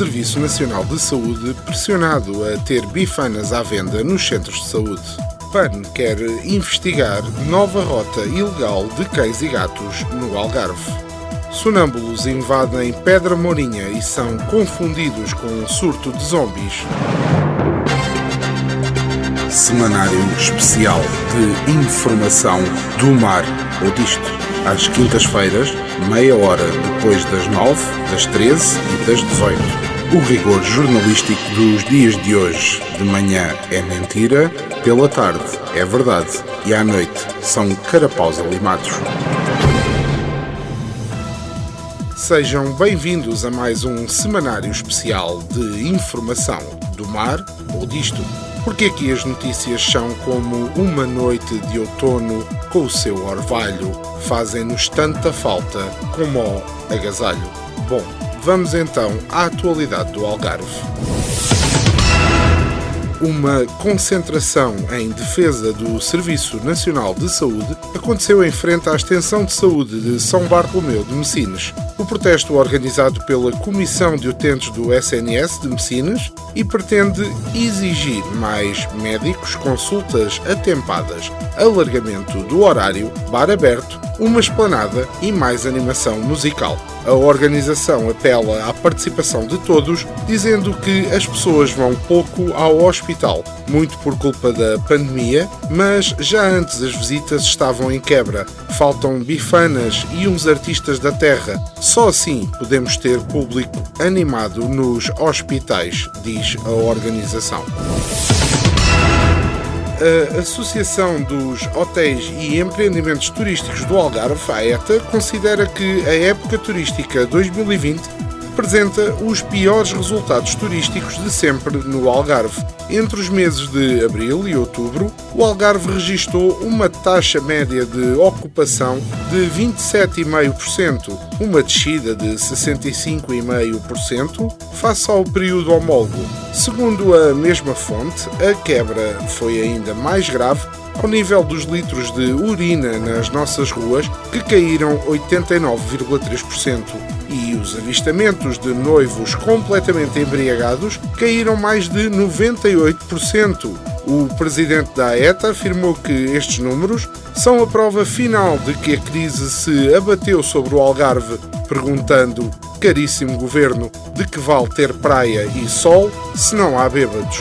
Serviço Nacional de Saúde pressionado a ter bifanas à venda nos centros de saúde. PAN quer investigar nova rota ilegal de cães e gatos no Algarve. Sonâmbulos invadem Pedra Mourinha e são confundidos com um surto de zombies. Semanário especial de informação do mar ou disto. Às quintas-feiras, meia hora depois das nove, das treze e das dezoito. O rigor jornalístico dos dias de hoje. De manhã é mentira, pela tarde é verdade e à noite são carapaus alimados. Sejam bem-vindos a mais um semanário especial de informação do mar ou disto. Porque aqui as notícias são como uma noite de outono com o seu orvalho, fazem-nos tanta falta como o agasalho. Bom, vamos então à atualidade do Algarve. Uma concentração em defesa do Serviço Nacional de Saúde aconteceu em frente à Extensão de Saúde de São Bartolomeu de Messines. O protesto organizado pela Comissão de Utentes do SNS de Messines e pretende exigir mais médicos, consultas atempadas, alargamento do horário, bar aberto, uma esplanada e mais animação musical. A organização apela à participação de todos, dizendo que as pessoas vão pouco ao hospital, muito por culpa da pandemia, mas já antes as visitas estavam em quebra. Faltam bifanas e uns artistas da terra. Só assim podemos ter público animado nos hospitais, diz a organização. A Associação dos Hotéis e Empreendimentos Turísticos do Algarve, a ETA, considera que a época turística 2020 apresenta os piores resultados turísticos de sempre no Algarve. Entre os meses de abril e outubro, o Algarve registrou uma taxa média de ocupação de 27,5%, uma descida de 65,5% face ao período homólogo. Segundo a mesma fonte, a quebra foi ainda mais grave ao nível dos litros de urina nas nossas ruas, que caíram 89,3%, e os avistamentos de noivos completamente embriagados caíram mais de 98%. O presidente da ETA afirmou que estes números são a prova final de que a crise se abateu sobre o Algarve, perguntando, caríssimo governo, de que vale ter praia e sol se não há bêbados.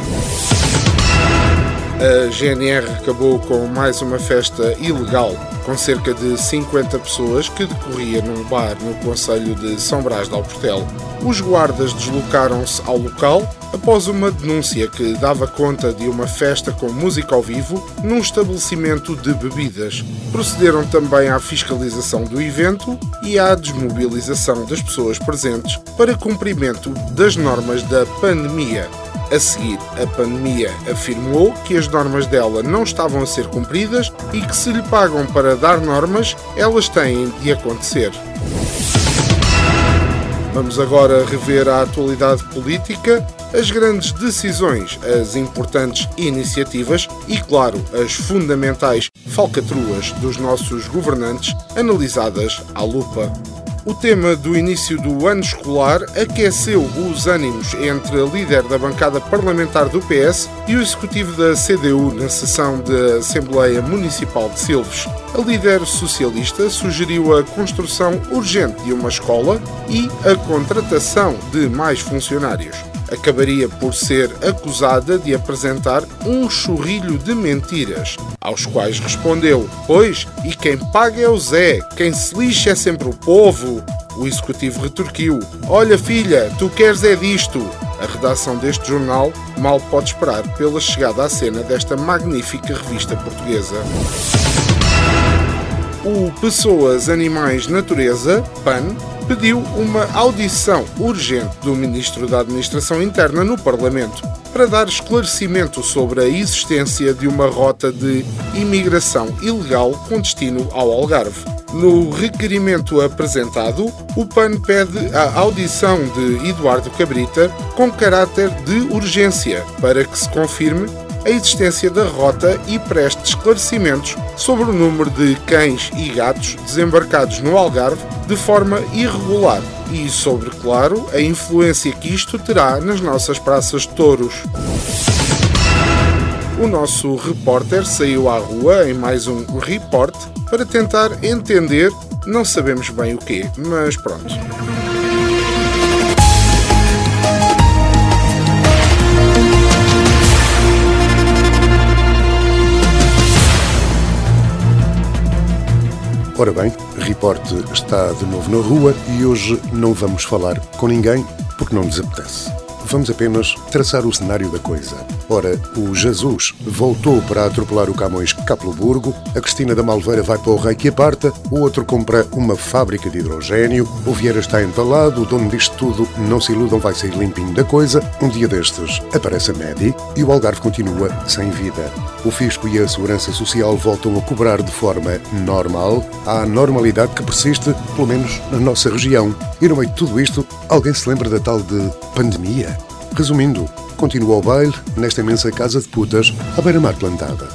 A GNR acabou com mais uma festa ilegal, com cerca de 50 pessoas, que decorria num bar no Conselho de São Brás de Alportel. Os guardas deslocaram-se ao local após uma denúncia que dava conta de uma festa com música ao vivo num estabelecimento de bebidas. Procederam também à fiscalização do evento e à desmobilização das pessoas presentes para cumprimento das normas da pandemia. A seguir, a pandemia afirmou que as normas dela não estavam a ser cumpridas e que se lhe pagam para dar normas, elas têm de acontecer. Vamos agora rever a atualidade política, as grandes decisões, as importantes iniciativas e, claro, as fundamentais falcatruas dos nossos governantes, analisadas à lupa. O tema do início do ano escolar aqueceu os ânimos entre a líder da bancada parlamentar do PS e o executivo da CDU na sessão da Assembleia Municipal de Silves. A líder socialista sugeriu a construção urgente de uma escola e a contratação de mais funcionários acabaria por ser acusada de apresentar um churrilho de mentiras, aos quais respondeu: Pois, e quem paga é o Zé, quem se lixa é sempre o povo. O executivo retorquiu: Olha, filha, tu queres é disto. A redação deste jornal mal pode esperar pela chegada à cena desta magnífica revista portuguesa. O Pessoas, Animais, Natureza, PAN, pediu uma audição urgente do Ministro da Administração Interna no Parlamento para dar esclarecimento sobre a existência de uma rota de imigração ilegal com destino ao Algarve. No requerimento apresentado, o PAN pede a audição de Eduardo Cabrita com caráter de urgência para que se confirme a existência da rota e preste esclarecimentos sobre o número de cães e gatos desembarcados no Algarve de forma irregular e sobre, claro, a influência que isto terá nas nossas praças de touros. O nosso repórter saiu à rua em mais um report para tentar entender, não sabemos bem o quê, mas pronto. Ora bem, Report está de novo na rua e hoje não vamos falar com ninguém porque não nos apetece. Vamos apenas traçar o cenário da coisa. Ora, o Jesus voltou para atropelar o Camões Capelburgo, a Cristina da Malveira vai para o Rei que aparta, o outro compra uma fábrica de hidrogênio, o Vieira está entalado, o dono disto tudo, não se iludam, vai sair limpinho da coisa. Um dia destes aparece a Medi e o Algarve continua sem vida. O Fisco e a Segurança Social voltam a cobrar de forma normal a normalidade que persiste, pelo menos na nossa região. E no meio de tudo isto, alguém se lembra da tal de pandemia? Resumindo, continua o baile nesta imensa casa de putas à beira-mar plantada.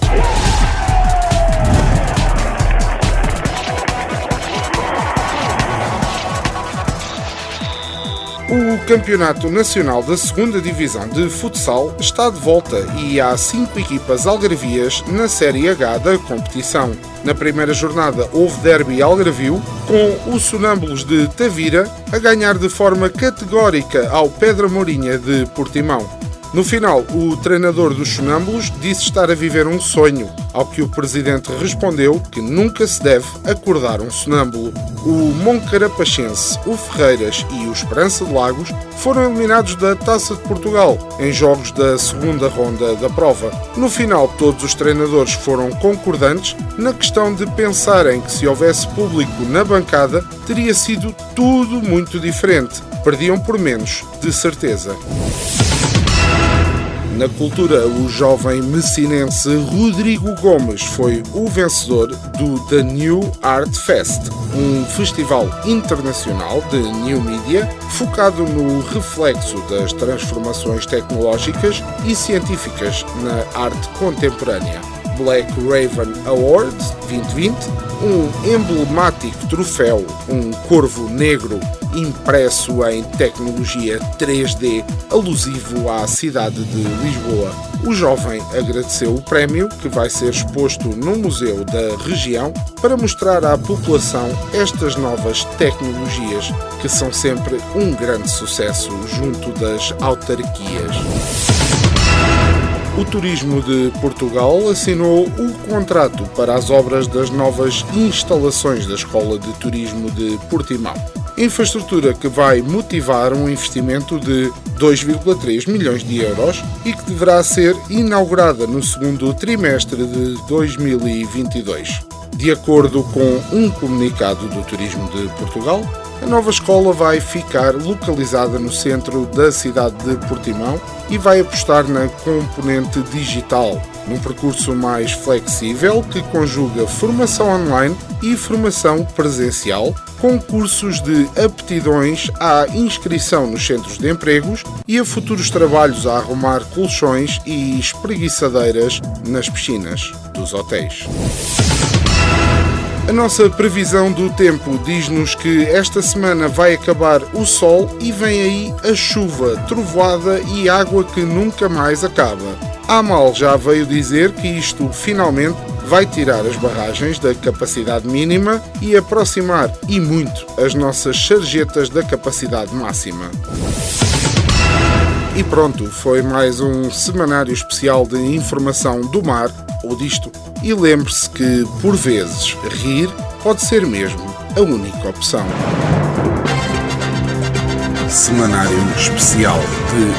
O Campeonato Nacional da Segunda Divisão de Futsal está de volta e há cinco equipas algarvias na Série H da competição. Na primeira jornada houve derby algarvio, com o Sonâmbulos de Tavira a ganhar de forma categórica ao Pedra Mourinha de Portimão. No final, o treinador dos Sonâmbulos disse estar a viver um sonho, ao que o presidente respondeu que nunca se deve acordar um sonâmbulo. O Moncarapachense, o Ferreiras e o Esperança de Lagos foram eliminados da Taça de Portugal em jogos da segunda ronda da prova. No final, todos os treinadores foram concordantes na questão de pensarem que se houvesse público na bancada, teria sido tudo muito diferente. Perdiam por menos, de certeza. Na cultura, o jovem messinense Rodrigo Gomes foi o vencedor do The New Art Fest, um festival internacional de new media focado no reflexo das transformações tecnológicas e científicas na arte contemporânea. Black Raven Awards 2020, um emblemático troféu, um corvo negro impresso em tecnologia 3D, alusivo à cidade de Lisboa. O jovem agradeceu o prémio, que vai ser exposto no museu da região, para mostrar à população estas novas tecnologias, que são sempre um grande sucesso junto das autarquias. O Turismo de Portugal assinou o contrato para as obras das novas instalações da Escola de Turismo de Portimão. Infraestrutura que vai motivar um investimento de 2,3 milhões de euros e que deverá ser inaugurada no segundo trimestre de 2022. De acordo com um comunicado do Turismo de Portugal, A nova escola vai ficar localizada no centro da cidade de Portimão e vai apostar na componente digital, num percurso mais flexível que conjuga formação online e formação presencial, com cursos de aptidões à inscrição nos centros de empregos e a futuros trabalhos a arrumar colchões e espreguiçadeiras nas piscinas dos hotéis. A nossa previsão do tempo diz-nos que esta semana vai acabar o sol e vem aí a chuva, trovoada e água que nunca mais acaba. A Amal já veio dizer que isto finalmente vai tirar as barragens da capacidade mínima e aproximar e muito as nossas sarjetas da capacidade máxima. E pronto, foi mais um semanário especial de informação do mar ou disto. E lembre-se que, por vezes, rir pode ser mesmo a única opção. Semanário especial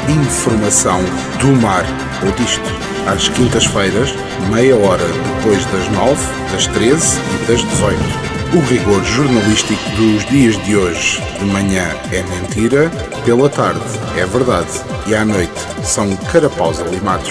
de informação do mar ou disto. Às quintas-feiras, meia hora depois das nove, das treze e das dezoito. O rigor jornalístico dos dias de hoje. De manhã é mentira, pela tarde é verdade e à noite são carapaus alimados.